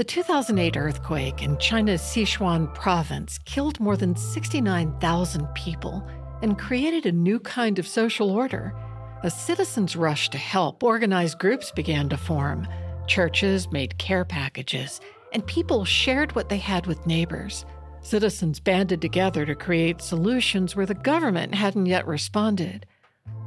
The 2008 earthquake in China's Sichuan province killed more than 69,000 people and created a new kind of social order. As citizens rushed to help, organized groups began to form. Churches made care packages, and people shared what they had with neighbors. Citizens banded together to create solutions where the government hadn't yet responded.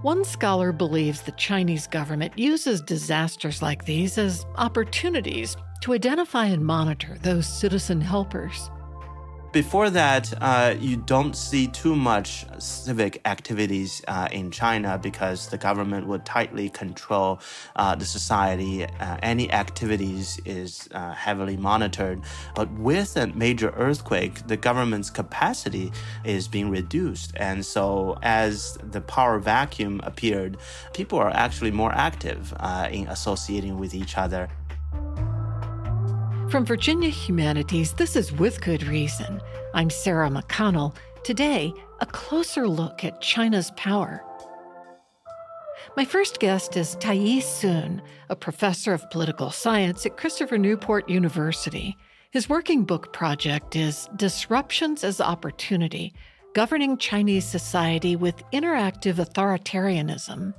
One scholar believes the Chinese government uses disasters like these as opportunities to identify and monitor those citizen helpers. Before that, uh, you don't see too much civic activities uh, in China because the government would tightly control uh, the society. Uh, any activities is uh, heavily monitored. But with a major earthquake, the government's capacity is being reduced. And so, as the power vacuum appeared, people are actually more active uh, in associating with each other. From Virginia Humanities, this is With Good Reason. I'm Sarah McConnell. Today, a closer look at China's power. My first guest is Taiyi Sun, a professor of political science at Christopher Newport University. His working book project is Disruptions as Opportunity Governing Chinese Society with Interactive Authoritarianism.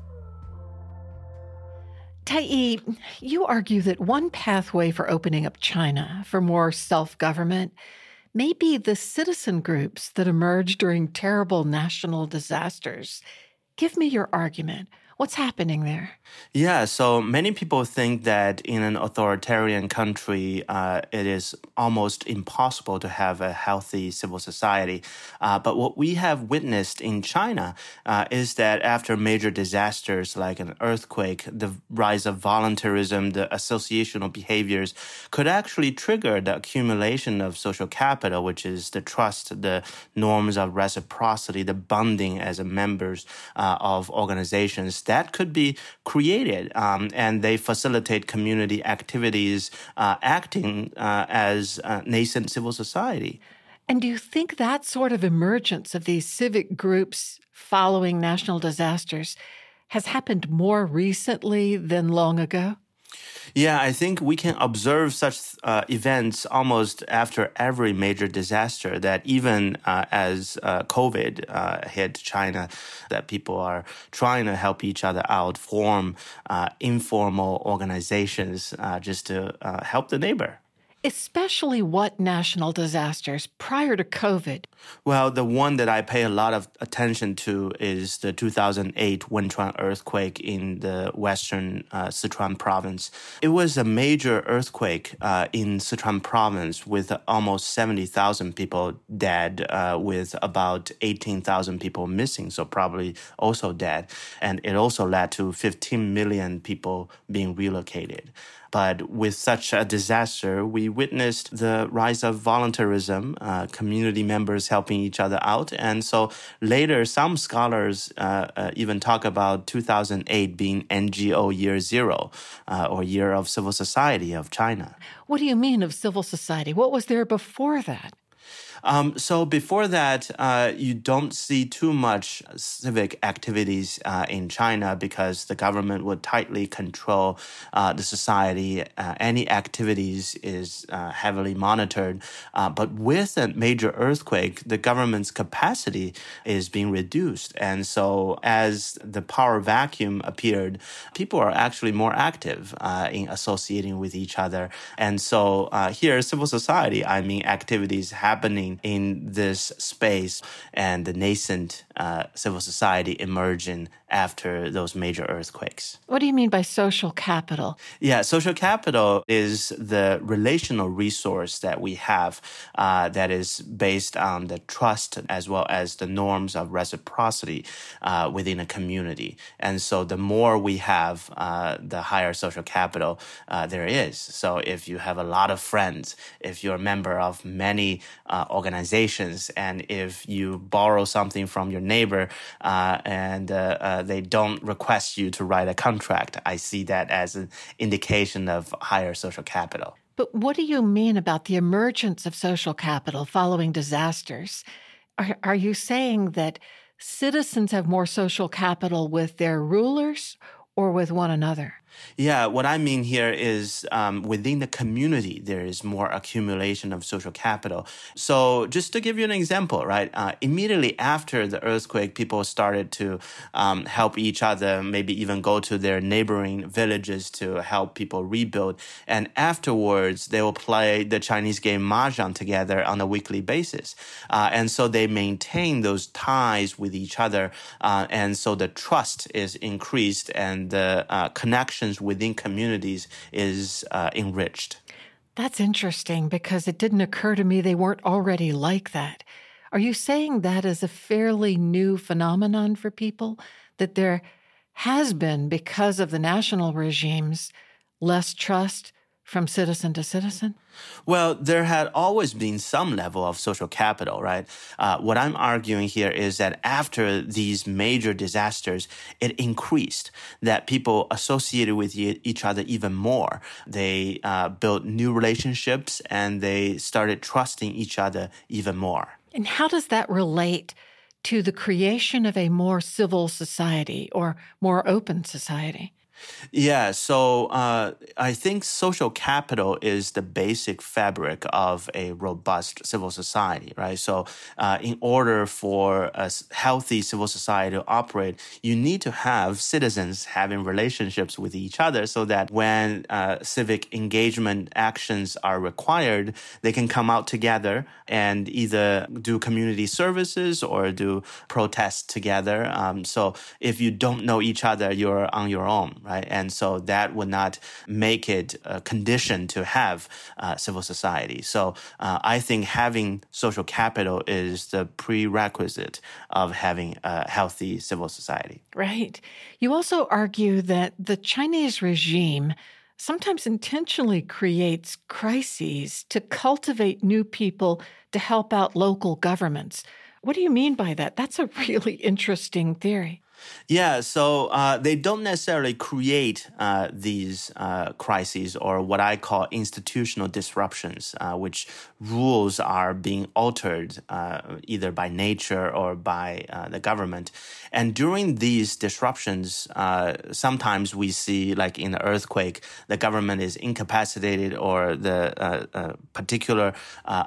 Taiyi, you argue that one pathway for opening up China for more self government may be the citizen groups that emerge during terrible national disasters. Give me your argument. What's happening there? Yeah, so many people think that in an authoritarian country, uh, it is almost impossible to have a healthy civil society. Uh, but what we have witnessed in China uh, is that after major disasters like an earthquake, the rise of voluntarism, the associational behaviors could actually trigger the accumulation of social capital, which is the trust, the norms of reciprocity, the bonding as members uh, of organizations that could be created, um, and they facilitate community activities uh, acting uh, as nascent civil society. And do you think that sort of emergence of these civic groups following national disasters has happened more recently than long ago? Yeah, I think we can observe such uh, events almost after every major disaster. That even uh, as uh, COVID uh, hit China, that people are trying to help each other out, form uh, informal organizations uh, just to help the neighbor. Especially what national disasters prior to COVID? Well, the one that I pay a lot of attention to is the 2008 Wenchuan earthquake in the western uh, Sichuan province. It was a major earthquake uh, in Sichuan province with almost 70,000 people dead, uh, with about 18,000 people missing, so probably also dead. And it also led to 15 million people being relocated. But with such a disaster, we witnessed the rise of voluntarism, uh, community members helping each other out. And so later, some scholars uh, uh, even talk about 2008 being NGO year zero uh, or year of civil society of China. What do you mean of civil society? What was there before that? Um, so before that, uh, you don't see too much civic activities uh, in China because the government would tightly control uh, the society. Uh, any activities is uh, heavily monitored. Uh, but with a major earthquake, the government's capacity is being reduced. And so as the power vacuum appeared, people are actually more active in associating with each other. And so here, civil society, I mean, activities happening in this space and the nascent uh, civil society emerging after those major earthquakes. What do you mean by social capital? Yeah, social capital is the relational resource that we have uh, that is based on the trust as well as the norms of reciprocity uh, within a community. And so the more we have, uh, the higher social capital uh, there is. So if you have a lot of friends, if you're a member of many uh, organizations, and if you borrow something from your neighbor uh, and they don't request you to write a contract, I see that as an indication of higher social capital. But what do you mean about the emergence of social capital following disasters? Are, are you saying that citizens have more social capital with their rulers or with one another? Yeah, what I mean here is um, within the community, there is more accumulation of social capital. So, just to give you an example, right? Uh, immediately after the earthquake, people started to um, help each other, maybe even go to their neighboring villages to help people rebuild. And afterwards, they will play the Chinese game Mahjong together on a weekly basis. Uh, and so they maintain those ties with each other. Uh, and so the trust is increased and the uh, within communities is uh, enriched. That's interesting because it didn't occur to me they weren't already like that. Are you saying that is a fairly new phenomenon for people? That there has been, because of the national regimes, less trust from citizen to citizen? Well, there had always been some level of social capital, right? Uh, what I'm arguing here is that after these major disasters, it increased, that people associated with each other even more. They uh, built new relationships and they started trusting each other even more. And how does that relate to the creation of a more civil society or more open society? Yeah, so uh, I think social capital is the basic fabric of a robust civil society, right? So, uh, in order for a healthy civil society to operate, you need to have citizens having relationships with each other so that when uh, civic engagement actions are required, they can come out together and either do community services or do protests together. Um, so, if you don't know each other, you're on your own, right? And so that would not make it a condition to have uh, civil society. So uh, I think having social capital is the prerequisite of having a healthy civil society. Right. You also argue that the Chinese regime sometimes intentionally creates crises to cultivate new people to help out local governments. What do you mean by that? That's a really interesting theory. Yeah, so uh, they don't necessarily create uh, these uh, crises or what I call institutional disruptions, uh, which rules are being altered uh, either by nature or by uh, the government. And during these disruptions, sometimes we see, like in the earthquake, the government is incapacitated or the particular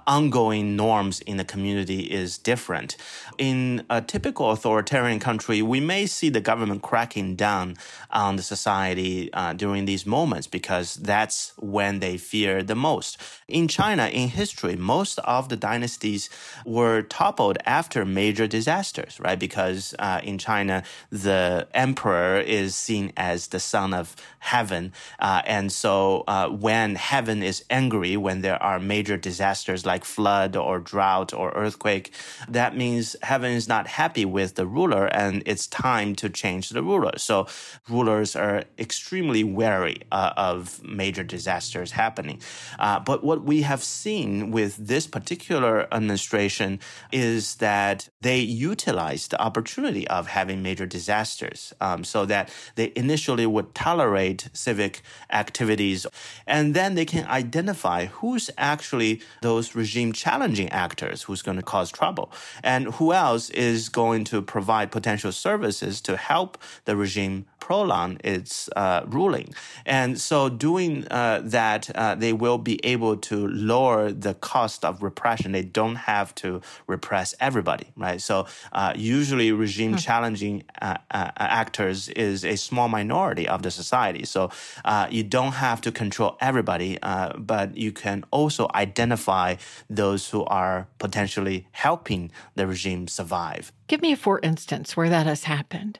ongoing norms in the community is different. In a typical authoritarian country, we may see the government cracking down on the society uh, during these moments because that's when they fear the most. In China, in history, most of the dynasties were toppled after major disasters, right? Because uh, in China, the emperor is seen as the son of heaven. Uh, and so uh, when heaven is angry, when there are major disasters like flood or drought or earthquake, that means heaven is not happy with the ruler and it's time to change the ruler. So rulers are extremely wary uh, of major disasters happening. Uh, but what we have seen with this particular administration is that they utilize the opportunity of having major disasters um, so that they initially would tolerate civic activities and then they can identify who's actually those regime challenging actors who's going to cause trouble and who else is going to provide potential services to help the regime prolong its uh, ruling. And so, doing uh, that, uh, they will be able to lower the cost of repression. They don't have to repress everybody, right? So, uh, usually, regime hmm. challenging uh, uh, actors is a small minority of the society. So, you don't have to control everybody, but you can also identify those who are potentially helping the regime survive. Give me a for instance where that has happened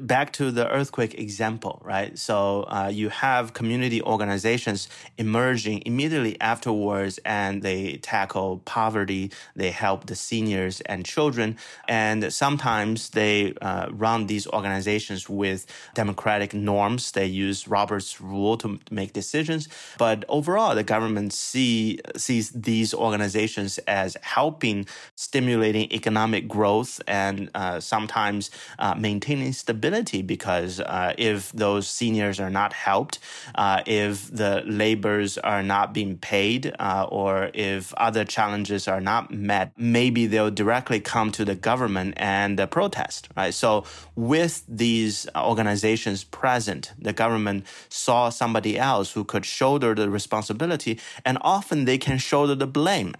back to the earthquake example, right? So uh, you have community organizations emerging immediately afterwards, and they tackle poverty. They help the seniors and children, and sometimes they uh, run these organizations with democratic norms. They use Robert's rule to make decisions, but overall, the government see sees these organizations as helping stimulating economic growth and uh, sometimes uh, maintaining stability because uh, if those seniors are not helped, uh, if the labors are not being paid, uh, or if other challenges are not met, maybe they'll directly come to the government and uh, protest, right? So with these organizations present, the government saw somebody else who could shoulder the responsibility, and often they can shoulder the blame.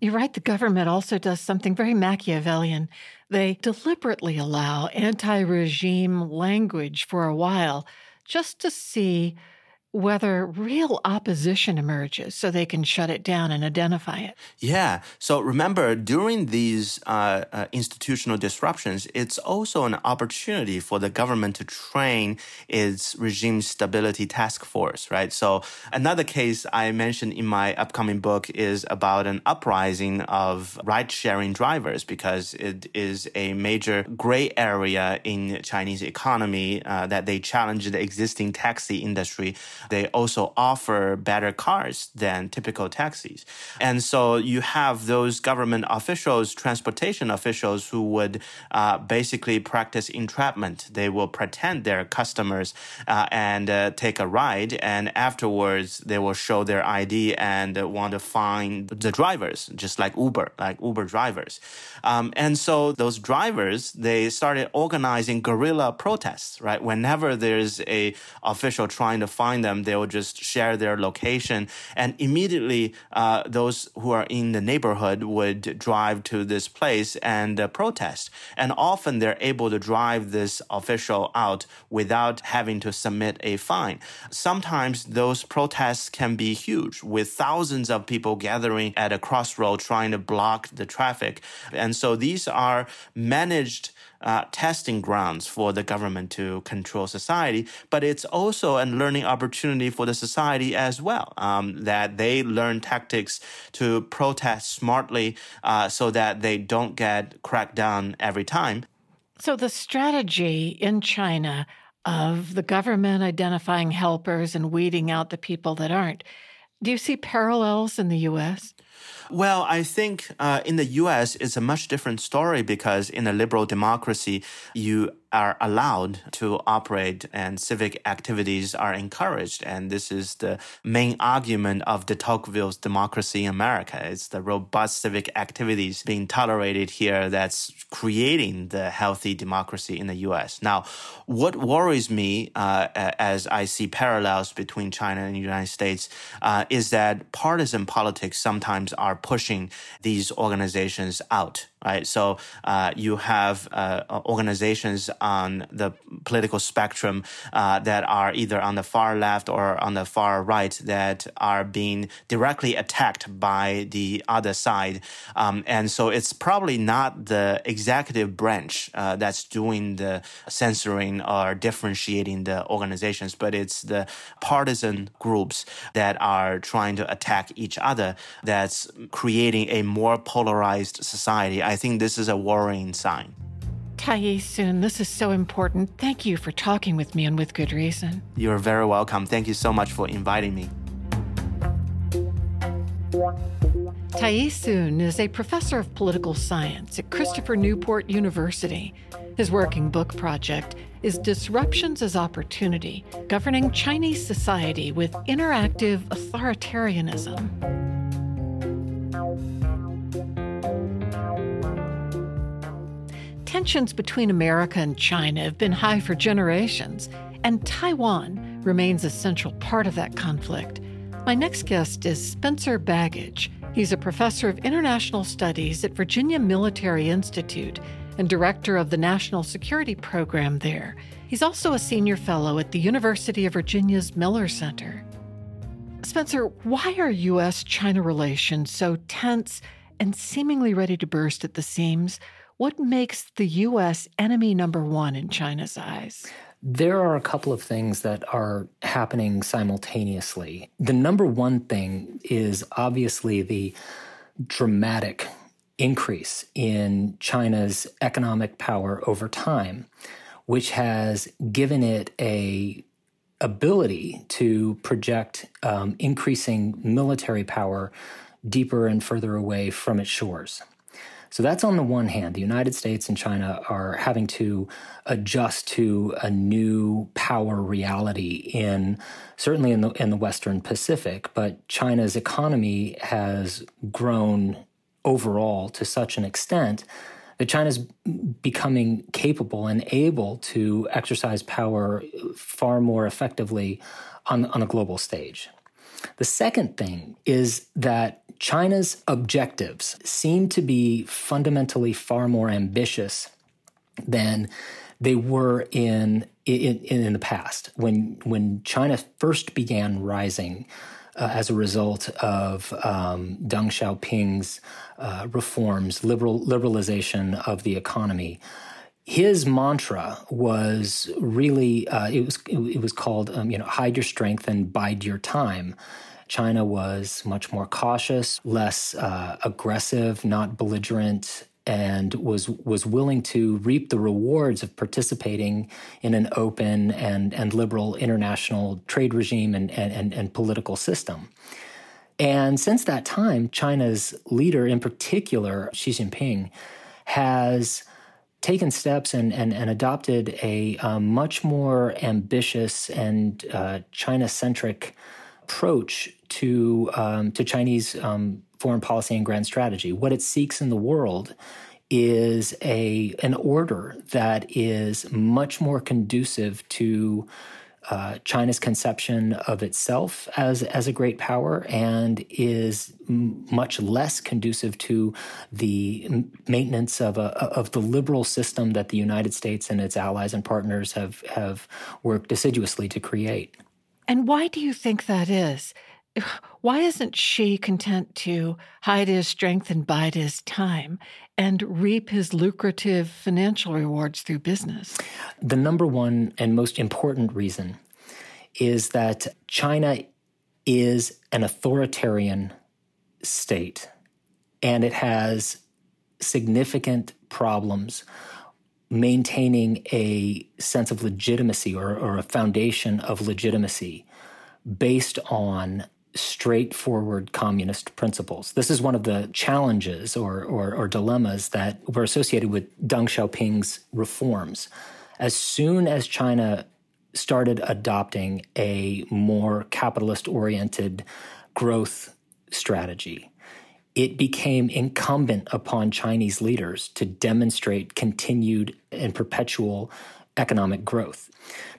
You're right, the government also does something very Machiavellian. They deliberately allow anti regime language for a while just to see whether real opposition emerges so they can shut it down and identify it. Yeah. So remember, during these uh, uh, institutional disruptions, it's also an opportunity for the government to train its regime stability task force, right? So another case I mentioned in my upcoming book is about an uprising of ride sharing drivers because it is a major gray area in Chinese economy uh, that they challenge the existing taxi industry they also offer better cars than typical taxis. And so you have those government officials, transportation officials who would uh, basically practice entrapment. They will pretend they're customers uh, and uh, take a ride, and afterwards they will show their ID and want to find the drivers, just like Uber, like Uber drivers. Um, and so those drivers, they started organizing guerrilla protests, right? Whenever there's a official trying to find them, them, they will just share their location. And immediately, uh, those who are in the neighborhood would drive to this place and uh, protest. And often they're able to drive this official out without having to submit a fine. Sometimes those protests can be huge with thousands of people gathering at a crossroad trying to block the traffic. And so these are managed uh, testing grounds for the government to control society, but it's also a learning opportunity for the society as well. Um, that they learn tactics to protest smartly uh, so that they don't get cracked down every time. So the strategy in China of the government identifying helpers and weeding out the people that aren't. Do you see parallels in the US? Well, I think uh, in the US, it's a much different story because in a liberal democracy, you are allowed to operate and civic activities are encouraged. And this is the main argument of de Tocqueville's democracy in America. It's the robust civic activities being tolerated here that's creating the healthy democracy in the US. Now, what worries me uh, as I see parallels between China and the United States uh, is that partisan politics sometimes are pushing these organizations out right? So uh, you have uh, organizations on the political spectrum uh, that are either on the far left or on the far right that are being directly attacked by the other side. Um, and so it's probably not the executive branch uh, that's doing the censoring or differentiating the organizations, but it's the partisan groups that are trying to attack each other that's creating a more polarized society. I I think this is a worrying sign. Taiyi Sun, this is so important. Thank you for talking with me and with good reason. You're very welcome. Thank you so much for inviting me. Taiyi Sun is a professor of political science at Christopher Newport University. His working book project is Disruptions as Opportunity Governing Chinese Society with Interactive Authoritarianism. Tensions between America and China have been high for generations, and Taiwan remains a central part of that conflict. My next guest is Spencer Bakich. He's a professor of international studies at Virginia Military Institute and director of the National Security Program there. He's also a senior fellow at the University of Virginia's Miller Center. Spencer, why are U.S. China relations so tense and seemingly ready to burst at the seams? What makes the U.S. enemy number one in China's eyes? There are a couple of things that are happening simultaneously. The number one thing is obviously the dramatic increase in China's economic power over time, which has given it a ability to project um, increasing military power deeper and further away from its shores. So that's on the one hand. The United States and China are having to adjust to a new power reality in certainly in the in the Western Pacific, but China's economy has grown overall to such an extent that China's becoming capable and able to exercise power far more effectively on, on a global stage. The second thing is that China's objectives seem to be fundamentally far more ambitious than they were in in, in the past. When when China first began rising uh, as a result of um, Deng Xiaoping's uh, reforms, liberal liberalization of the economy, his mantra was really uh, it was it was called um, you know hide your strength and bide your time China was much more cautious, less uh, aggressive, not belligerent, and was was willing to reap the rewards of participating in an open and and liberal international trade regime and and, and, political system. And since that time, China's leader, in particular Xi Jinping, has taken steps and, and, and adopted a, a much more ambitious and uh, China centric approach to um, to Chinese um, foreign policy and grand strategy. What it seeks in the world is a an order that is much more conducive to uh, China's conception of itself as as a great power and is m- much less conducive to the maintenance of a of the liberal system that the United States and its allies and partners have have worked assiduously to create. And why do you think that is? Why isn't Xi content to hide his strength and bide his time and reap his lucrative financial rewards through business? The number one and most important reason is that China is an authoritarian state and it has significant problems maintaining a sense of legitimacy or, or a foundation of legitimacy based on straightforward communist principles. This is one of the challenges or, or, or, dilemmas that were associated with Deng Xiaoping's reforms. As soon as China started adopting a more capitalist oriented growth strategy, it became incumbent upon Chinese leaders to demonstrate continued and perpetual economic growth.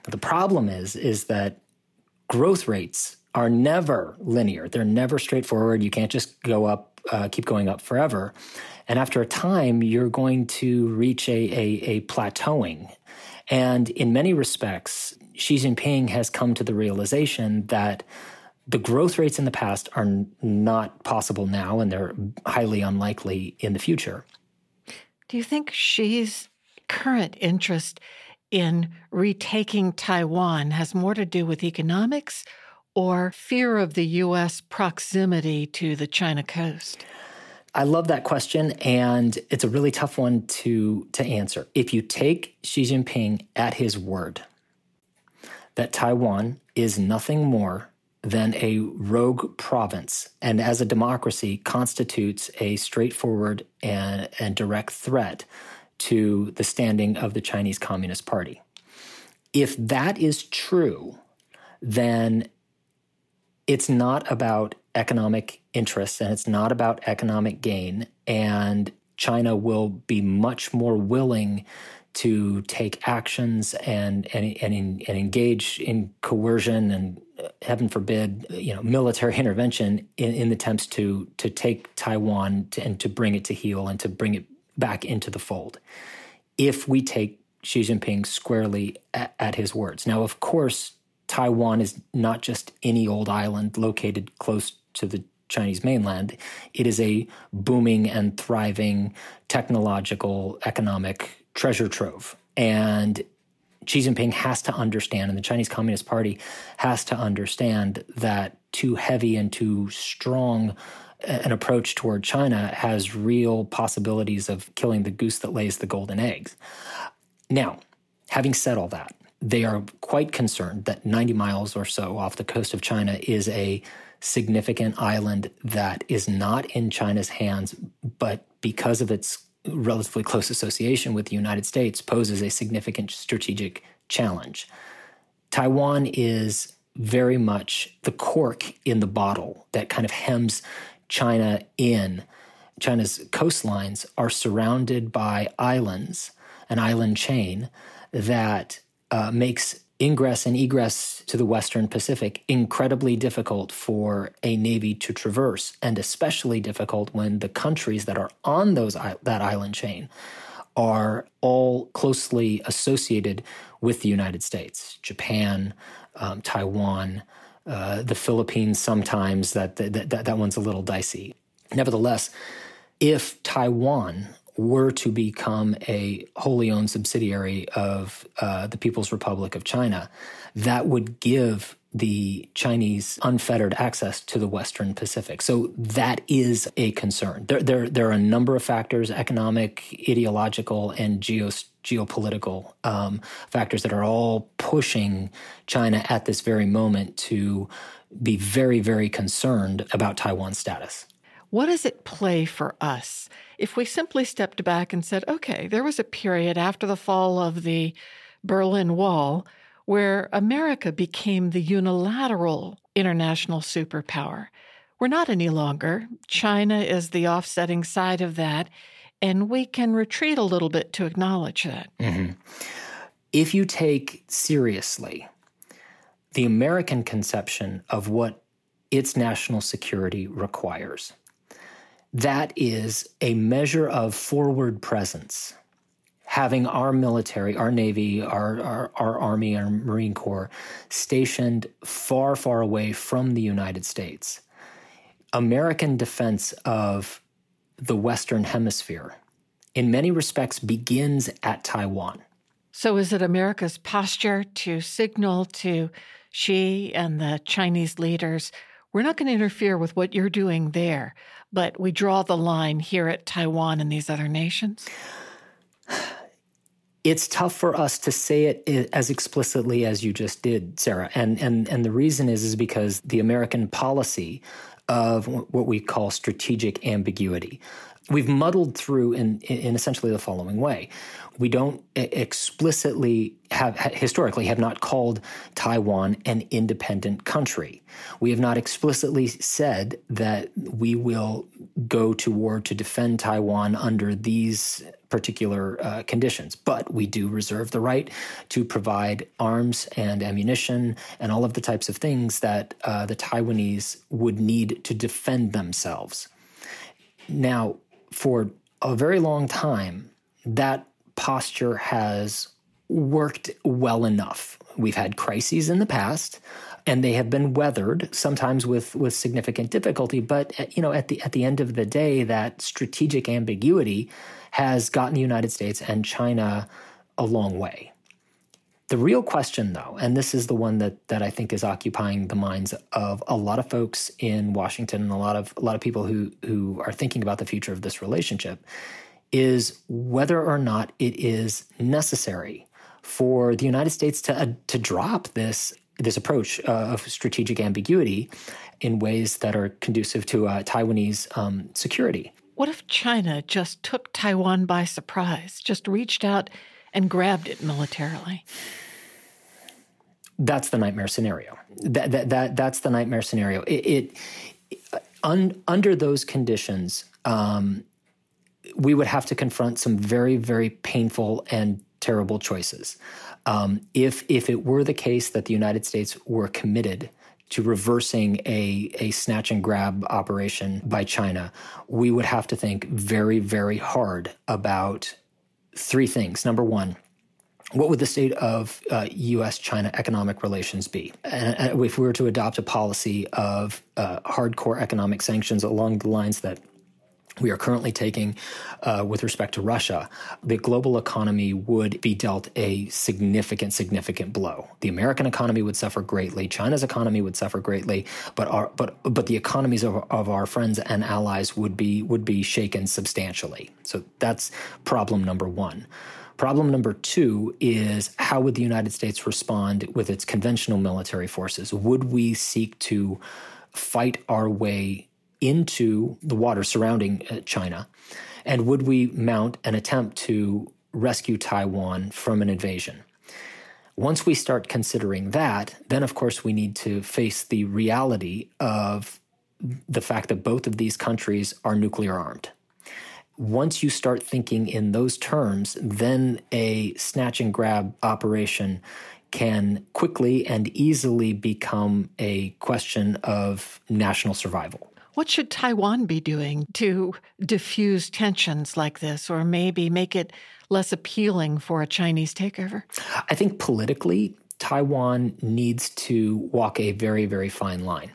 But the problem is, is that growth rates are never linear. They're never straightforward. You can't just go up, uh, keep going up forever. And after a time, you're going to reach a, a, a plateauing. And in many respects, Xi Jinping has come to the realization that the growth rates in the past are not possible now, and they're highly unlikely in the future. Do you think Xi's current interest in retaking Taiwan has more to do with economics or fear of the U.S. proximity to the China coast? I love that question, and it's a really tough one to, to answer. If you take Xi Jinping at his word that Taiwan is nothing more than a rogue province, and as a democracy constitutes a straightforward and, and direct threat to the standing of the Chinese Communist Party. If that is true, then it's not about economic interests and it's not about economic gain. And China will be much more willing to take actions and and and, and engage in coercion and uh, heaven forbid you know military intervention in, in attempts to to take Taiwan to, and to bring it to heel and to bring it back into the fold if we take Xi Jinping squarely at, at his words. Now, of course, Taiwan is not just any old island located close to the Chinese mainland. It is a booming and thriving technological economic treasure trove. And Xi Jinping has to understand, and the Chinese Communist Party has to understand that too heavy and too strong an approach toward China has real possibilities of killing the goose that lays the golden eggs. Now, having said all that, they are quite concerned that 90 miles or so off the coast of China is a significant island that is not in China's hands, but because of its relatively close association with the United States poses a significant strategic challenge. Taiwan is very much the cork in the bottle that kind of hems China in. China's coastlines are surrounded by islands, an island chain that uh, makes ingress and egress to the Western Pacific incredibly difficult for a navy to traverse, and especially difficult when the countries that are on those that island chain are all closely associated with the United States, Japan, um, Taiwan, uh, the Philippines. Sometimes that, that that that one's a little dicey. Nevertheless, if Taiwan were to become a wholly owned subsidiary of uh, the People's Republic of China, that would give the Chinese unfettered access to the Western Pacific. So that is a concern. There, there, there are a number of factors economic, ideological, and geopolitical um, factors that are all pushing China at this very moment to be very, very concerned about Taiwan's status. What does it play for us if we simply stepped back and said, okay, there was a period after the fall of the Berlin Wall where America became the unilateral international superpower? We're not any longer. China is the offsetting side of that, and we can retreat a little bit to acknowledge that. Mm-hmm. If you take seriously the American conception of what its national security requires, that is a measure of forward presence. Having our military, our Navy, our, our, our, Army, our Marine Corps stationed far, far away from the United States. American defense of the Western Hemisphere, in many respects, begins at Taiwan. So, is it America's posture to signal to Xi and the Chinese leaders, we're not going to interfere with what you're doing there? but we draw the line here at Taiwan and these other nations? It's tough for us to say it eh, as explicitly as you just did, Sarah. And and and the reason is is because the American policy of what we call strategic ambiguity. We've muddled through in, in essentially the following way we don't explicitly have historically have not called Taiwan an independent country. We have not explicitly said that we will go to war to defend Taiwan under these particular uh, conditions, but we do reserve the right to provide arms and ammunition and all of the types of things that uh, the Taiwanese would need to defend themselves. Now, for a very long time, that posture has worked well enough. We've had crises in the past and they have been weathered sometimes with with significant difficulty but eh, you know at the at the end of the day that strategic ambiguity has gotten the United States and China a long way. The real question though and this is the one that that I think is occupying the minds of a lot of folks in Washington and a lot of a lot of people who who are thinking about the future of this relationship is whether or not it is necessary for the United States to uh, to drop this this approach uh, of strategic ambiguity in ways that are conducive to uh, Taiwanese um, security. What if China just took Taiwan by surprise, just reached out and grabbed it militarily? That's the nightmare scenario. That that, that that's the nightmare scenario. It, it un, under those conditions. Um, we would have to confront some very, very painful and terrible choices. Um, if if it were the case that the United States were committed to reversing a, a snatch and grab operation by China, we would have to think very, very hard about three things. Number one, what would the state of uh, U.S. China economic relations be? And, if we were to adopt a policy of uh, hardcore economic sanctions along the lines that we are currently taking uh, with respect to Russia, the global economy would be dealt a significant, significant blow. The American economy would suffer greatly. China's economy would suffer greatly, but our but but the economies of, of our friends and allies would be would be shaken substantially. So that's problem number one. Problem number two is how would the United States respond with its conventional military forces? Would we seek to fight our way into the water surrounding uh, China And would we mount an attempt to rescue Taiwan from an invasion? Once we start considering that, then of course we need to face the reality of the fact that both of these countries are nuclear armed. Once you start thinking in those terms, then a snatch and grab operation can quickly and easily become a question of national survival. What should Taiwan be doing to diffuse tensions like this or maybe make it less appealing for a Chinese takeover? I think politically, Taiwan needs to walk a very, very fine line.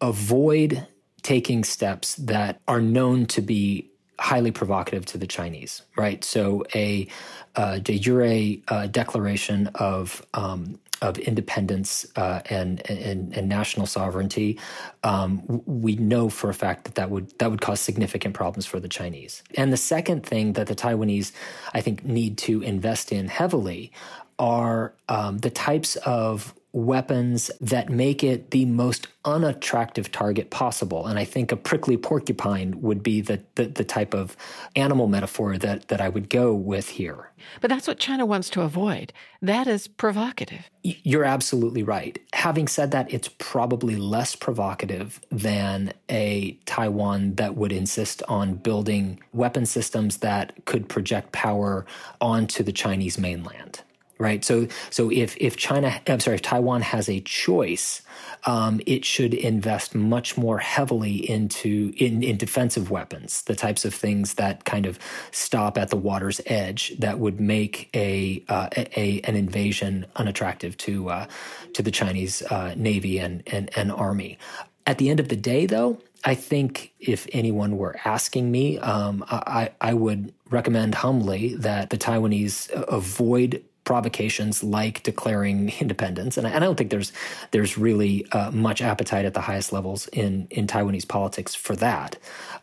Avoid taking steps that are known to be highly provocative to the Chinese, right? So a uh, de jure uh, declaration of um, of independence uh, and, and, and national sovereignty, um, we know for a fact that that would that would cause significant problems for the Chinese. And the second thing that the Taiwanese, I think, need to invest in heavily are um, the types of weapons that make it the most unattractive target possible. And I think a prickly porcupine would be the, the, the, type of animal metaphor that, that I would go with here. But that's what China wants to avoid. That is provocative. You're absolutely right. Having said that, it's probably less provocative than a Taiwan that would insist on building weapon systems that could project power onto the Chinese mainland right? So, so if if China, I'm sorry, if Taiwan has a choice, um, it should invest much more heavily into in, in defensive weapons, the types of things that kind of stop at the water's edge that would make a, uh, a an invasion unattractive to uh, to the Chinese uh, navy and, and and army. At the end of the day, though, I think if anyone were asking me, um, I, I would recommend humbly that the Taiwanese avoid provocations like declaring independence, and I, and I don't think there's there's really uh, much appetite at the highest levels in in Taiwanese politics for that.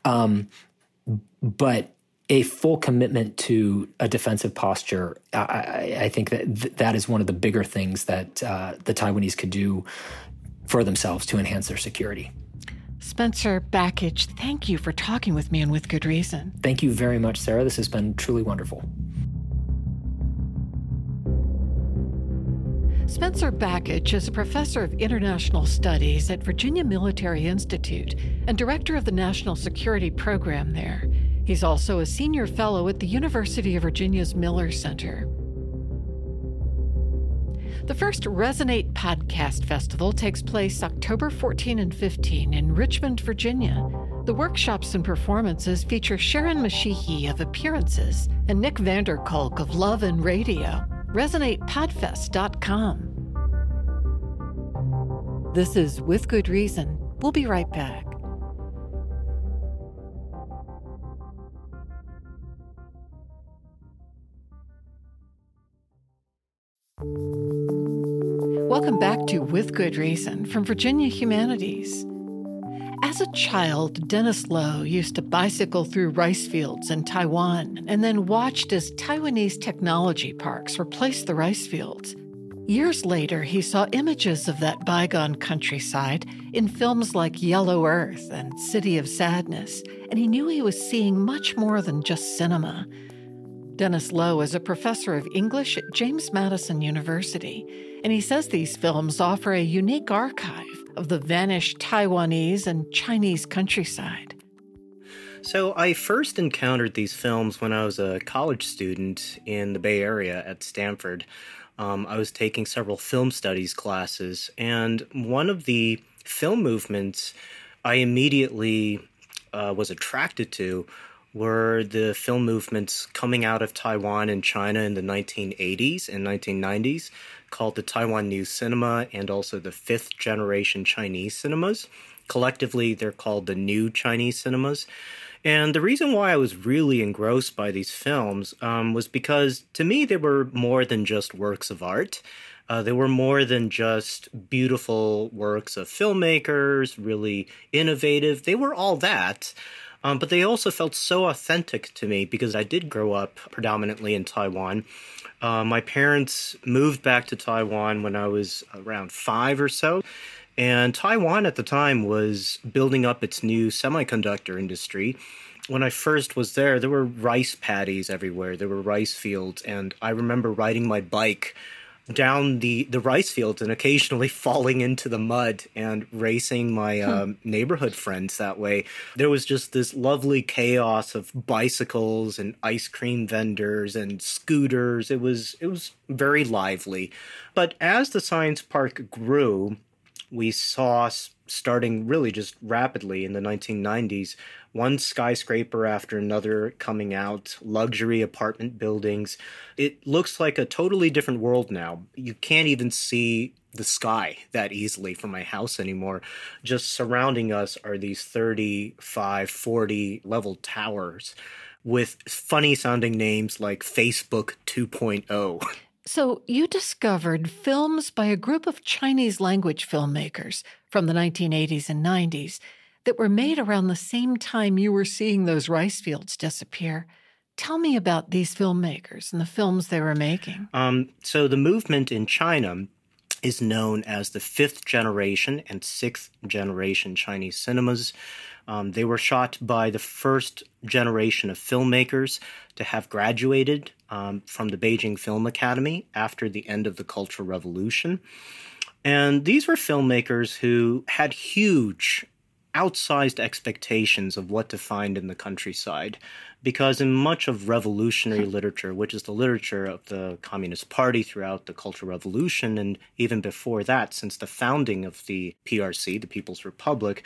Um, but a full commitment to a defensive posture, I, I think that th- that is one of the bigger things that uh, the Taiwanese could do for themselves to enhance their security. Spencer Bakich, thank you for talking with me and with good reason. Thank you very much, Sarah. This has been truly wonderful. Spencer Bakich is a professor of international studies at Virginia Military Institute and director of the National Security Program there. He's also a senior fellow at the University of Virginia's Miller Center. The first Resonate Podcast Festival takes place October 14 and 15 in Richmond, Virginia. The workshops and performances feature Sharon Mashihi of Appearances and Nick van der Kolk of Love and Radio resonatepodfest.com. This is With Good Reason. We'll be right back. Welcome back to With Good Reason from Virginia Humanities. As a child, Dennis Lowe used to bicycle through rice fields in Taiwan and then watched as Taiwanese technology parks replaced the rice fields. Years later, he saw images of that bygone countryside in films like Yellow Earth and City of Sadness, and he knew he was seeing much more than just cinema. Dennis Lowe is a professor of English at James Madison University, and he says these films offer a unique archive of the vanished Taiwanese and Chinese countryside. So, I first encountered these films when I was a college student in the Bay Area at Stanford. Um, I was taking several film studies classes, and one of the film movements I immediately uh, was attracted to were the film movements coming out of Taiwan and China in the 1980s and 1990s called the Taiwan New Cinema and also the fifth generation Chinese cinemas. Collectively, they're called the New Chinese cinemas. And the reason why I was really engrossed by these films um, was because to me, they were more than just works of art. Uh, they were more than just beautiful works of filmmakers, really innovative. They were all that. Um, but they also felt so authentic to me because I did grow up predominantly in Taiwan. Uh, my parents moved back to Taiwan when I was around five or so. And Taiwan at the time was building up its new semiconductor industry. when I first was there, there were rice paddies everywhere. There were rice fields, and I remember riding my bike down the, the rice fields and occasionally falling into the mud and racing my hmm. um, neighborhood friends that way. There was just this lovely chaos of bicycles and ice cream vendors and scooters. It was it was very lively. But as the science park grew, we saw starting really just rapidly in the 1990s one skyscraper after another coming out, luxury apartment buildings. It looks like a totally different world now. You can't even see the sky that easily from my house anymore. Just surrounding us are these 35, 40 level towers with funny sounding names like Facebook 2.0. So, you discovered films by a group of Chinese language filmmakers from the 1980s and 90s that were made around the same time you were seeing those rice fields disappear. Tell me about these filmmakers and the films they were making. Um, so, the movement in China is known as the fifth generation and sixth generation Chinese cinemas. Um, they were shot by the first generation of filmmakers to have graduated um, from the Beijing Film Academy after the end of the Cultural Revolution. And these were filmmakers who had huge outsized expectations of what to find in the countryside. Because in much of revolutionary literature, which is the literature of the Communist Party throughout the Cultural Revolution, and even before that, since the founding of the PRC, the People's Republic,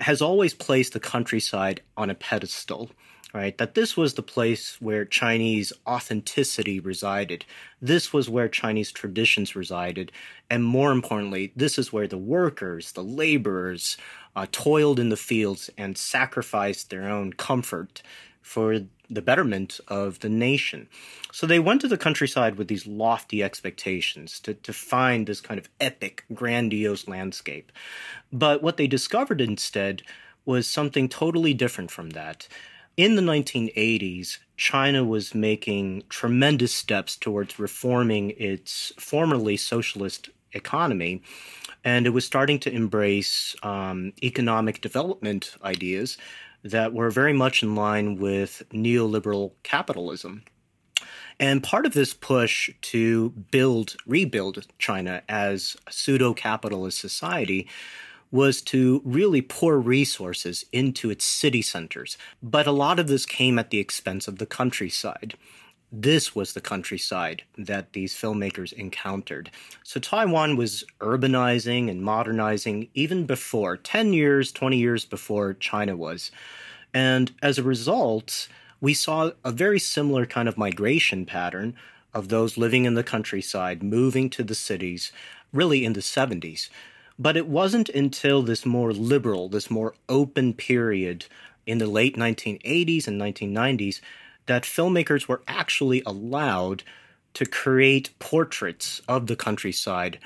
has always placed the countryside on a pedestal right? That this was the place where Chinese authenticity resided. This was where Chinese traditions resided. And more importantly, this is where the workers, the laborers, uh, toiled in the fields and sacrificed their own comfort for the betterment of the nation. So they went to the countryside with these lofty expectations to, to find this kind of epic, grandiose landscape. But what they discovered instead was something totally different from that. In the 1980s, China was making tremendous steps towards reforming its formerly socialist economy and it was starting to embrace um, economic development ideas that were very much in line with neoliberal capitalism. And part of this push to build, rebuild China as a pseudo capitalist society was to really pour resources into its city centers. But a lot of this came at the expense of the countryside this was the countryside that these filmmakers encountered. So Taiwan was urbanizing and modernizing even before, 10 years, 20 years before China was. And as a result, we saw a very similar kind of migration pattern of those living in the countryside moving to the cities really in the 70s. But it wasn't until this more liberal, this more open period in the late 1980s and 1990s that filmmakers were actually allowed to create portraits of the countryside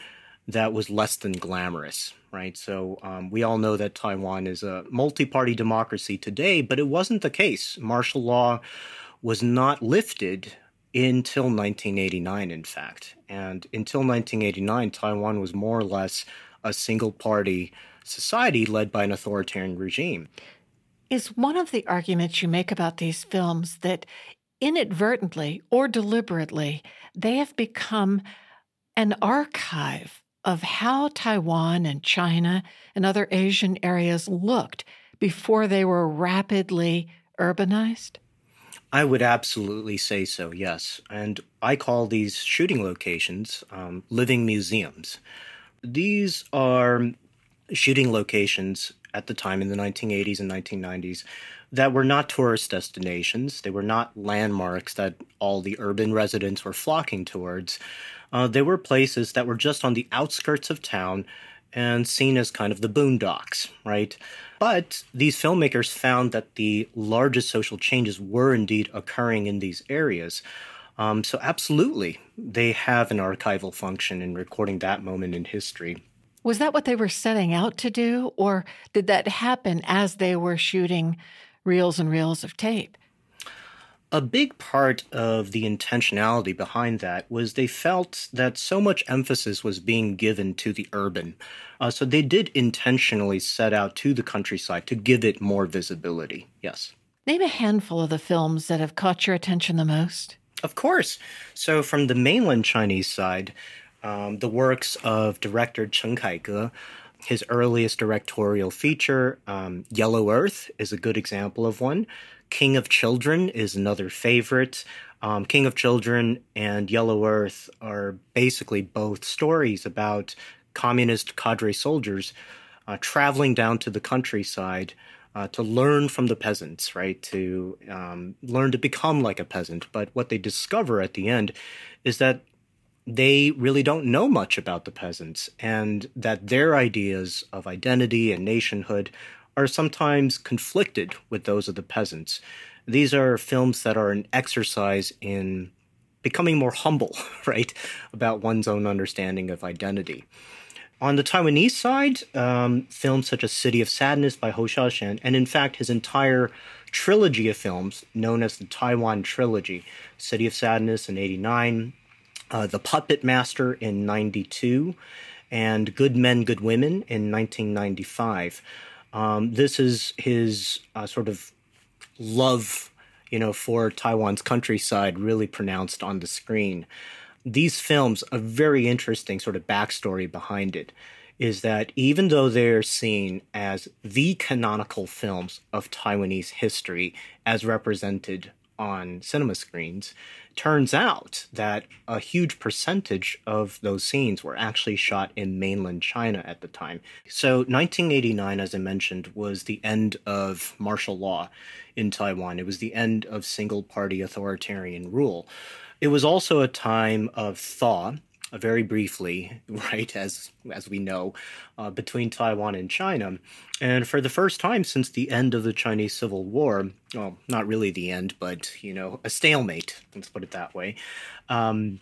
that was less than glamorous, right? So um, we all know that Taiwan is a multi party democracy today, but it wasn't the case. Martial law was not lifted until 1989, in fact. And until 1989, Taiwan was more or less a single party society led by an authoritarian regime is one of the arguments you make about these films that inadvertently or deliberately they have become an archive of how Taiwan and China and other Asian areas looked before they were rapidly urbanized? I would absolutely say so, yes. And I call these shooting locations um, living museums. These are shooting locations at the time in the 1980s and 1990s that were not tourist destinations. They were not landmarks that all the urban residents were flocking towards. Uh, they were places that were just on the outskirts of town and seen as kind of the boondocks, right? But these filmmakers found that the largest social changes were indeed occurring in these areas. Um, so, absolutely, they have an archival function in recording that moment in history. Was that what they were setting out to do, or did that happen as they were shooting reels and reels of tape? A big part of the intentionality behind that was they felt that so much emphasis was being given to the urban. Uh, so they did intentionally set out to the countryside to give it more visibility. Yes. Name a handful of the films that have caught your attention the most. Of course. So, from the mainland Chinese side, um, the works of director Chen Kaige, his earliest directorial feature, um, Yellow Earth, is a good example of one. King of Children is another favorite. Um, King of Children and Yellow Earth are basically both stories about communist cadre soldiers uh, traveling down to the countryside uh, to learn from the peasants, right? To um, learn to become like a peasant. But what they discover at the end is that they really don't know much about the peasants and that their ideas of identity and nationhood are sometimes conflicted with those of the peasants. These are films that are an exercise in becoming more humble, right, about one's own understanding of identity. On the Taiwanese side, um, films such as City of Sadness by Hou Hsiao-hsien, and in fact his entire trilogy of films known as the Taiwan Trilogy, City of Sadness in 89, uh, The Puppet Master in 92, and Good Men, Good Women in 1995. Um, this is his uh, sort of love, you know, for Taiwan's countryside really pronounced on the screen. These films, a very interesting sort of backstory behind it is that even though they're seen as the canonical films of Taiwanese history as represented on cinema screens, turns out that a huge percentage of those scenes were actually shot in mainland China at the time. So 1989, as I mentioned, was the end of martial law in Taiwan. It was the end of single party authoritarian rule. It was also a time of thaw very briefly, right, as as we know, uh, between Taiwan and China. And for the first time since the end of the Chinese Civil War, well, not really the end, but, you know, a stalemate, let's put it that way, um,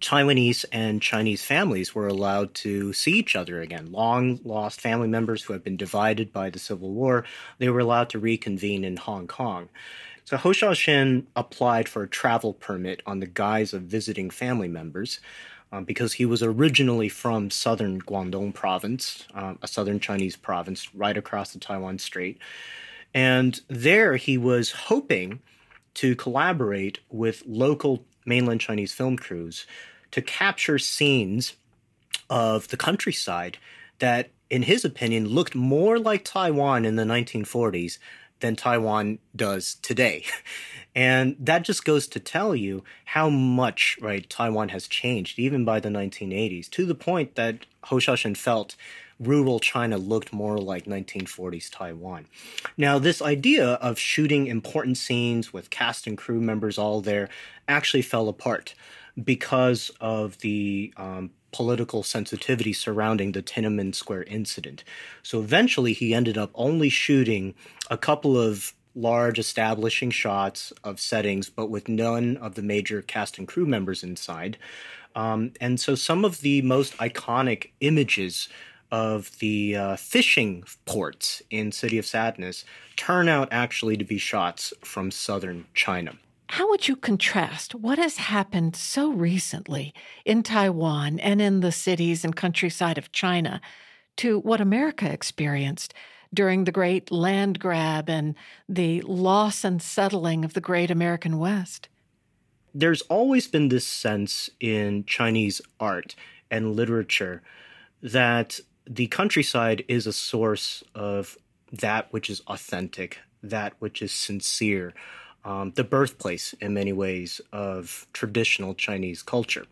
Taiwanese and Chinese families were allowed to see each other again. Long lost family members who had been divided by the Civil War, they were allowed to reconvene in Hong Kong. So Hou Hsiao-hsien applied for a travel permit on the guise of visiting family members um, because he was originally from southern Guangdong province, um, a southern Chinese province right across the Taiwan Strait. And there he was hoping to collaborate with local mainland Chinese film crews to capture scenes of the countryside that, in his opinion, looked more like Taiwan in the 1940s than Taiwan does today. And that just goes to tell you how much, right, Taiwan has changed, even by the 1980s, to the point that Hou Hsiao-hsien felt rural China looked more like 1940s Taiwan. Now, this idea of shooting important scenes with cast and crew members all there actually fell apart because of the um, political sensitivity surrounding the Tiananmen Square incident. So eventually, he ended up only shooting a couple of large establishing shots of settings, but with none of the major cast and crew members inside. Um, and so some of the most iconic images of the uh, fishing ports in City of Sadness turn out actually to be shots from southern China. How would you contrast what has happened so recently in Taiwan and in the cities and countryside of China to what America experienced during the great land grab and the loss and settling of the great American West. There's always been this sense in Chinese art and literature that the countryside is a source of that which is authentic, that which is sincere, um, the birthplace in many ways of traditional Chinese culture.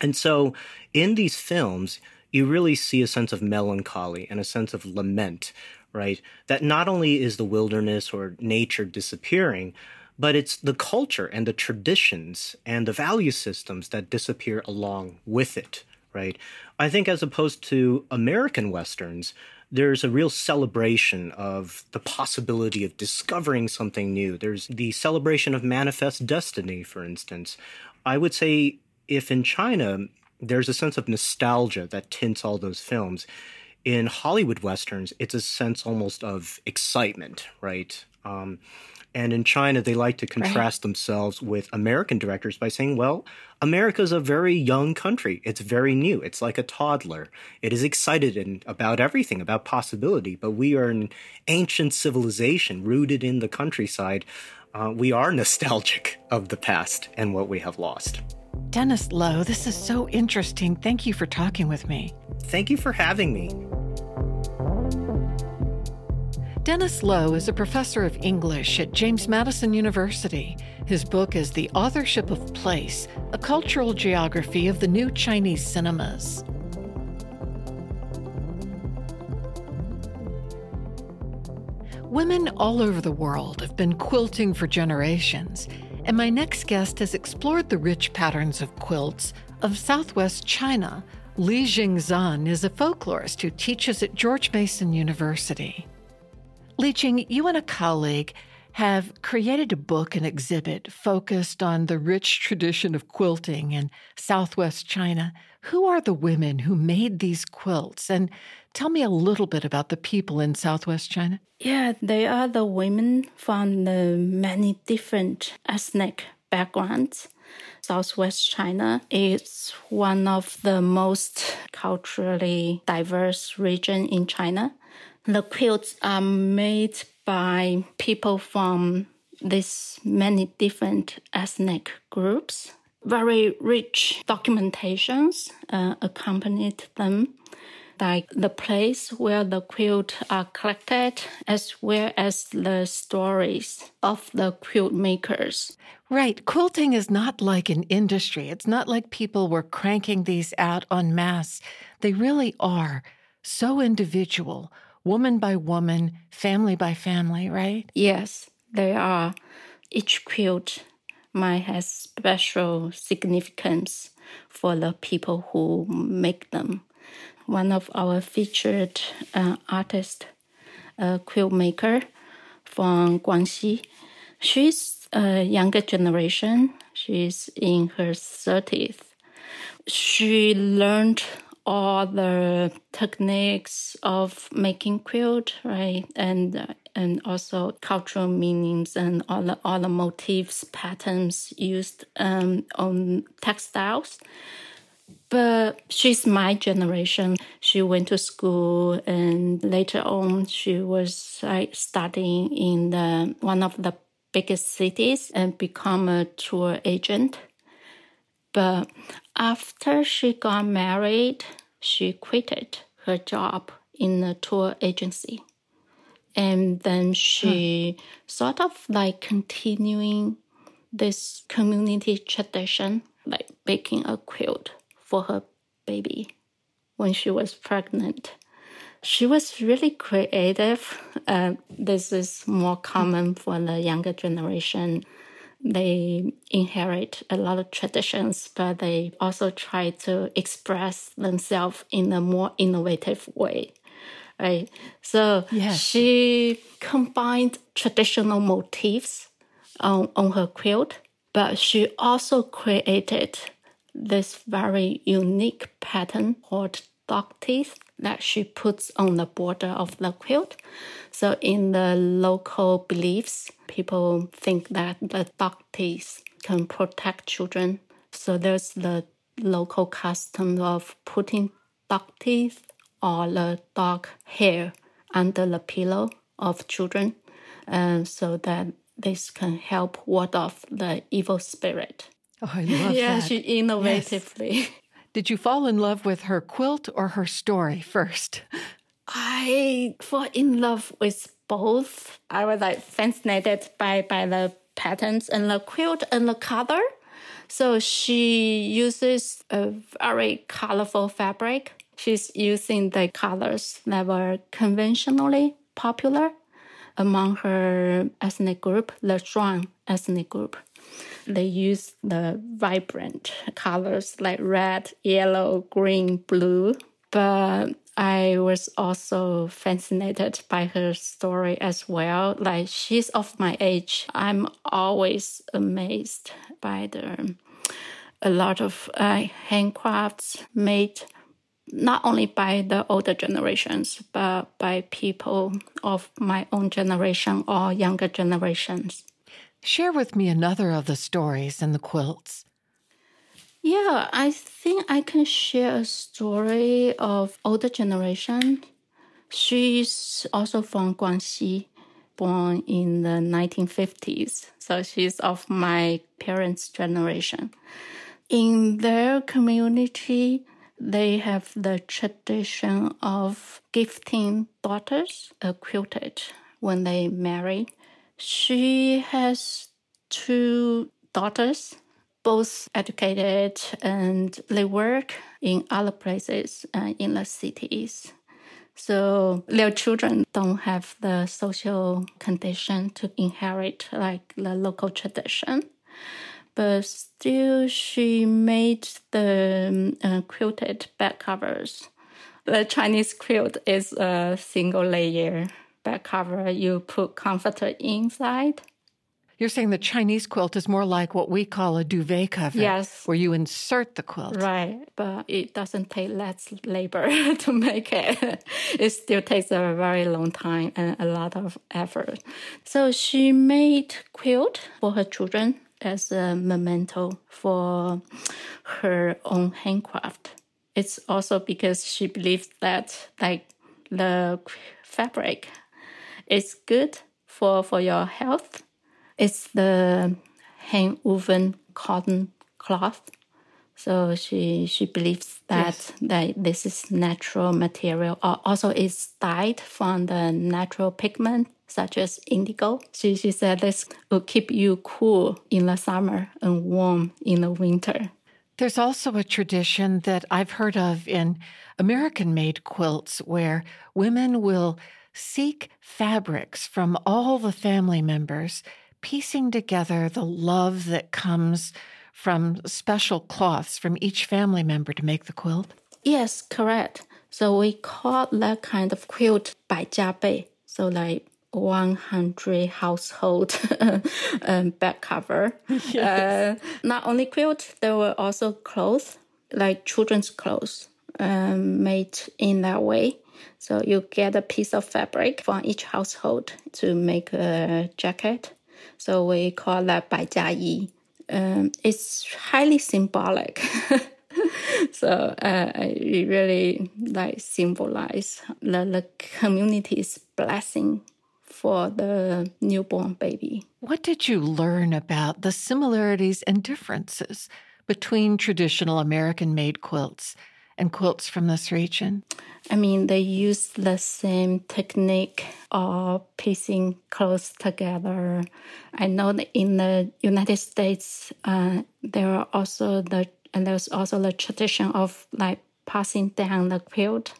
And so in these films, you really see a sense of melancholy and a sense of lament right? That not only is the wilderness or nature disappearing, but it's the culture and the traditions and the value systems that disappear along with it, right? I think as opposed to American Westerns, there's a real celebration of the possibility of discovering something new. There's the celebration of manifest destiny, for instance. I would say if in China, there's a sense of nostalgia that tints all those films in Hollywood westerns, it's a sense almost of excitement, right? Um, And in China, they like to contrast right. themselves with American directors by saying, well, America is a very young country. It's very new. It's like a toddler. It is excited in, about everything, about possibility. But we are an ancient civilization rooted in the countryside. Uh, we are nostalgic of the past and what we have lost. Dennis Lo, this is so interesting. Thank you for talking with me. Thank you for having me. Dennis Lo is a professor of English at James Madison University. His book is The Authorship of Place A Cultural Geography of the New Chinese Cinemas. Women all over the world have been quilting for generations, and my next guest has explored the rich patterns of quilts of southwest China. Lijun Zhang is a folklorist who teaches at George Mason University. Lijun, you and a colleague have created a book and exhibit focused on the rich tradition of quilting in southwest China. Who are the women who made these quilts? And tell me a little bit about the people in southwest China. Yeah, they are the women from the many different ethnic backgrounds. Southwest China is one of the most culturally diverse region in China. The quilts are made by people from these many different ethnic groups. Very rich documentations uh, accompanied them, like the place where the quilt are collected, as well as the stories of the quilt makers. Right. Quilting is not like an industry. It's not like people were cranking these out en masse. They really are so individual woman by woman, family by family, right? Yes, they are. Each quilt might have special significance for the people who make them. One of our featured uh, artists, a quilt maker from Guangxi, she's a younger generation. She's in her 30s. She learned all the techniques of making quilt, right? And and also cultural meanings and all the all the motifs, patterns used um, on textiles. But she's my generation. She went to school, and later on, she was like studying in the one of the biggest cities and become a tour agent. But after she got married, she quitted her job in a tour agency. And then she hmm. sort of like continuing this community tradition, like baking a quilt for her baby when she was pregnant. She was really creative. Uh, this is more common for the younger generation they inherit a lot of traditions, but they also try to express themselves in a more innovative way. Right. So yes. she combined traditional motifs on, on her quilt, but she also created this very unique pattern called dog teeth that she puts on the border of the quilt. So, in the local beliefs, people think that the dog teeth can protect children. So, there's the local custom of putting dog teeth or the dog hair under the pillow of children, and so that this can help ward off the evil spirit. Oh, I love yeah, that. she innovatively. Yes. Did you fall in love with her quilt or her story first? I fall in love with both. I was like fascinated by, by the patterns and the quilt and the color. So she uses a very colorful fabric. She's using the colors that were conventionally popular among her ethnic group, the Zhuang ethnic group they use the vibrant colors like red, yellow, green, blue. But I was also fascinated by her story as well. Like she's of my age. I'm always amazed by the a lot of uh, handcrafts made not only by the older generations, but by people of my own generation or younger generations. Share with me another of the stories in the quilts. Yeah, I think I can share a story of older generation. She's also from Guangxi, born in the 1950s. So she's of my parents' generation. In their community, they have the tradition of gifting daughters a quilted when they marry. She has two daughters, both educated, and they work in other places uh, in the cities. So their children don't have the social condition to inherit like the local tradition but still she made the um, quilted back covers. The Chinese quilt is a single layer back cover. You put comforter inside. You're saying the Chinese quilt is more like what we call a duvet cover. Yes. Where you insert the quilt. Right. But it doesn't take less labor to make it. It still takes a very long time and a lot of effort. So she made quilt for her children as a memento for her own handcraft. It's also because she believes that like the fabric is good for for your health. It's the hand woven cotton cloth. So she she believes that yes. that this is natural material. Uh, also, it's dyed from the natural pigment such as indigo. She, she said this will keep you cool in the summer and warm in the winter. There's also a tradition that I've heard of in American made quilts where women will Seek fabrics from all the family members, piecing together the love that comes from special cloths from each family member to make the quilt? Yes, correct. So we call that kind of quilt baijiabei. So like 100 household um, back cover. Yes. Uh, not only quilt, there were also clothes, like children's clothes um, made in that way. So you get a piece of fabric from each household to make a jacket. So we call that 百家衣. Um, it's highly symbolic. so uh, it really like symbolize the, the community's blessing for the newborn baby. What did you learn about the similarities and differences between traditional American made quilts and quilts from this region? I mean, they use the same technique of piecing clothes together. I know that in the United States, uh, there are also the and there's also the tradition of like passing down the quilt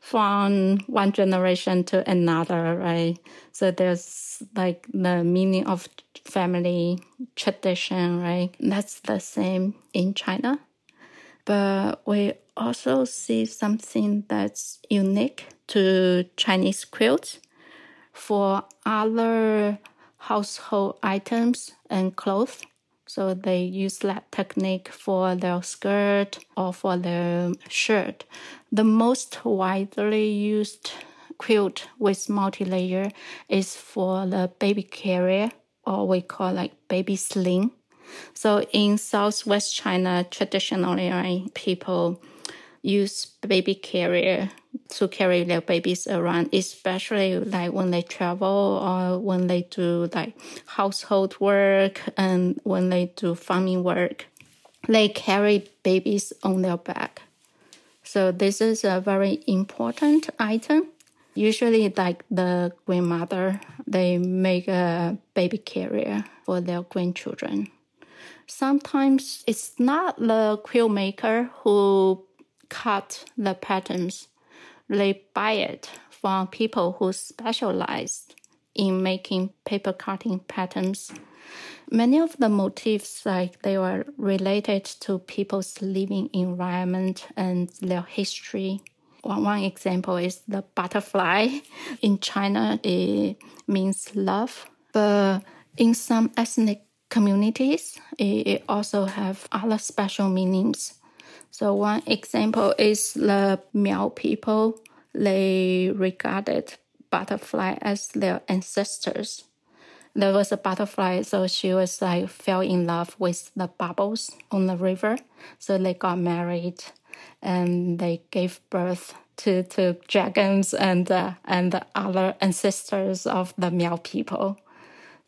from one generation to another, right? So there's like the meaning of family tradition, right? That's the same in China. But we also see something that's unique to Chinese quilts for other household items and clothes so they use that technique for their skirt or for their shirt. The most widely used quilt with multi-layer is for the baby carrier or we call like baby sling. So in Southwest China, traditionally, right, people use baby carrier to carry their babies around, especially like when they travel or when they do like household work and when they do farming work. They carry babies on their back. So this is a very important item. Usually like the grandmother, they make a baby carrier for their grandchildren. Sometimes it's not the quilt maker who cut the patterns. They buy it from people who specialize in making paper cutting patterns. Many of the motifs, like they were related to people's living environment and their history. One, one example is the butterfly. In China, it means love, but in some ethnic communities, it, it also have other special meanings So one example is the Miao people. They regarded butterfly as their ancestors. There was a butterfly, so she was like fell in love with the bubbles on the river. So they got married, and they gave birth to, to dragons and uh, and the other ancestors of the Miao people.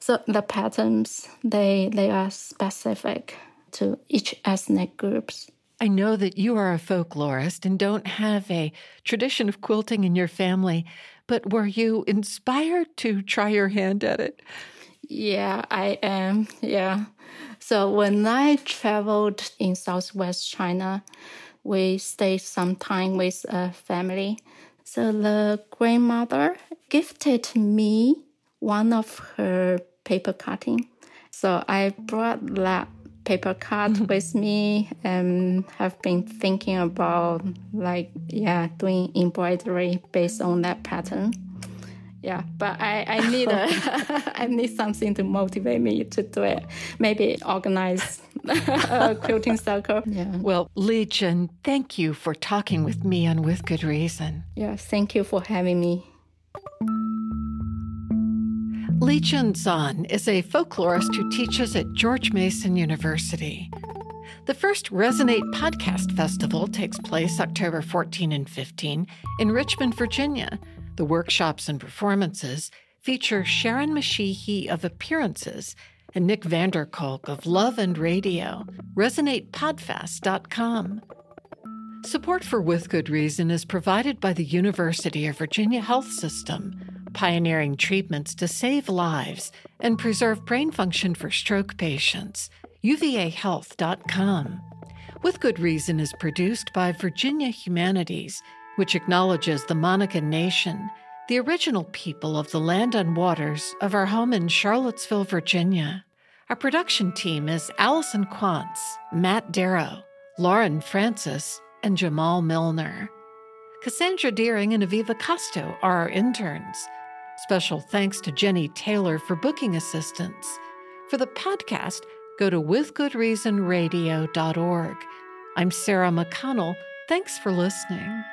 So the patterns they they are specific to each ethnic groups. I know that you are a folklorist and don't have a tradition of quilting in your family, but were you inspired to try your hand at it? Yeah, I am. Yeah. So when I traveled in southwest China, we stayed some time with a family. So the grandmother gifted me one of her paper cutting. So I brought that paper cut mm-hmm. with me and have been thinking about like yeah doing embroidery based on that pattern. Yeah but i i need a i need something to motivate me to do it. Maybe organize a quilting circle. Yeah. Well Lijun thank you for talking with me and with good reason. Yeah thank you for having me Lijun Zhang is a folklorist who teaches at George Mason University. The first Resonate Podcast Festival takes place October 14 and 15 in Richmond, Virginia. The workshops and performances feature Sharon Mashihi of Appearances and Nick van der Kolk of Love and Radio. ResonatePodfest.com. Support for With Good Reason is provided by the University of Virginia Health System pioneering treatments to save lives and preserve brain function for stroke patients. UVAHealth.com. With Good Reason is produced by Virginia Humanities, which acknowledges the Monacan Nation, the original people of the land and waters of our home in Charlottesville, Virginia. Our production team is Allison Quantz, Matt Darrow, Lauren Francis, and Jamal Milner. Cassandra Deering and Aviva Costo are our interns. Special thanks to Jenny Taylor for booking assistance. For the podcast, go to withgoodreasonradio.org. I'm Sarah McConnell. Thanks for listening.